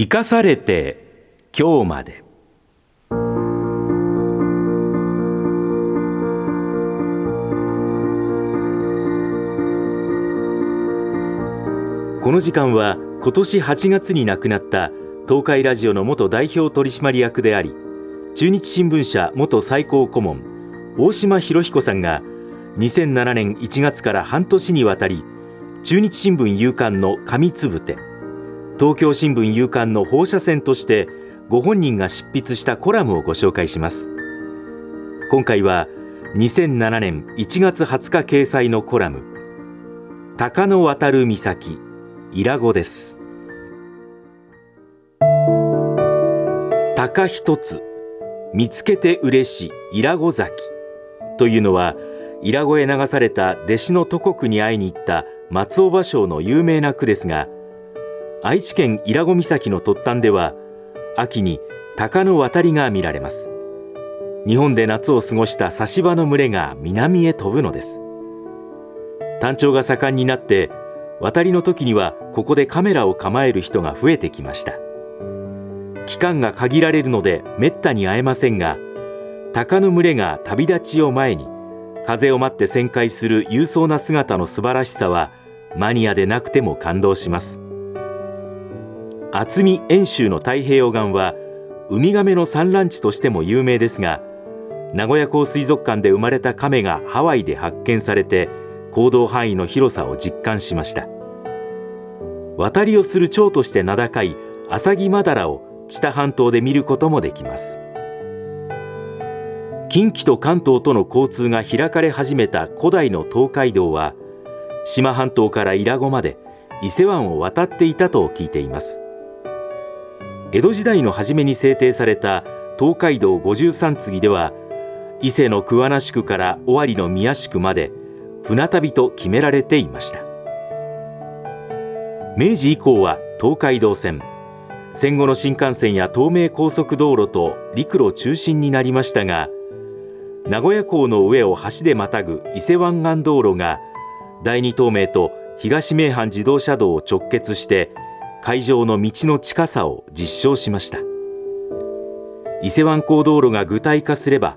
生かされて今日まで。この時間は今年8月に亡くなった東海ラジオの元代表取締役であり中日新聞社元最高顧問大島博彦さんが2007年1月から半年にわたり中日新聞夕刊の紙つぶて東京新聞夕刊の放射線としてご本人が執筆したコラムをご紹介します。今回は2007年1月20日掲載のコラム。鷹の渡る岬伊良子です。鷹一つ見つけて嬉しい伊良子崎。というのは伊良子へ流された弟子の祖国に会いに行った松尾芭蕉の有名な句ですが愛知県伊良子岬の突端では秋に鷹の渡りが見られます。日本で夏を過ごした差し場の群れが南へ飛ぶのです。単調が盛んになって渡りの時にはここでカメラを構える人が増えてきました。期間が限られるのでめったに会えませんが鷹の群れが旅立ちを前に風を待って旋回する勇壮な姿の素晴らしさはマニアでなくても感動します。厚見遠州の太平洋岸はウミガメの産卵地としても有名ですが名古屋港水族館で生まれたカメがハワイで発見されて行動範囲の広さを実感しました。渡りをする蝶として名高いアサギマダラを知多半島で見ることもできます。近畿と関東との交通が開かれ始めた古代の東海道は志摩半島から伊良湖まで伊勢湾を渡っていたと聞いています。江戸時代の初めに制定された東海道五十三次では伊勢の桑名宿から尾張の宮宿まで船旅と決められていました。明治以降は東海道線戦後の新幹線や東名高速道路と陸路中心になりましたが名古屋港の上を橋でまたぐ伊勢湾岸道路が第二東名と東名阪自動車道を直結して海上の道の近さを実証しました。伊勢湾港道路が具体化すれば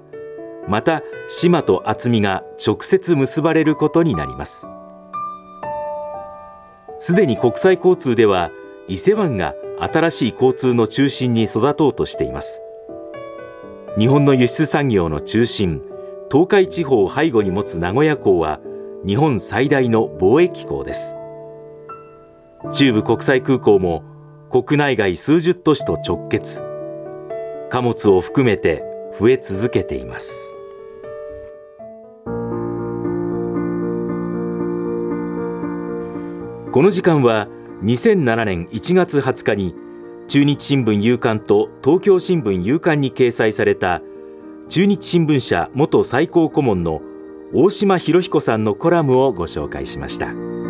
また島と厚みが直接結ばれることになります。すでに国際交通では伊勢湾が新しい交通の中心に育とうとしています。日本の輸出産業の中心東海地方を背後に持つ名古屋港は日本最大の貿易港です。中部国際空港も国内外数十都市と直結貨物を含めて増え続けていますこの時間は2007年1月20日に中日新聞夕刊と東京新聞夕刊に掲載された中日新聞社元最高顧問の大島博彦さんのコラムをご紹介しました。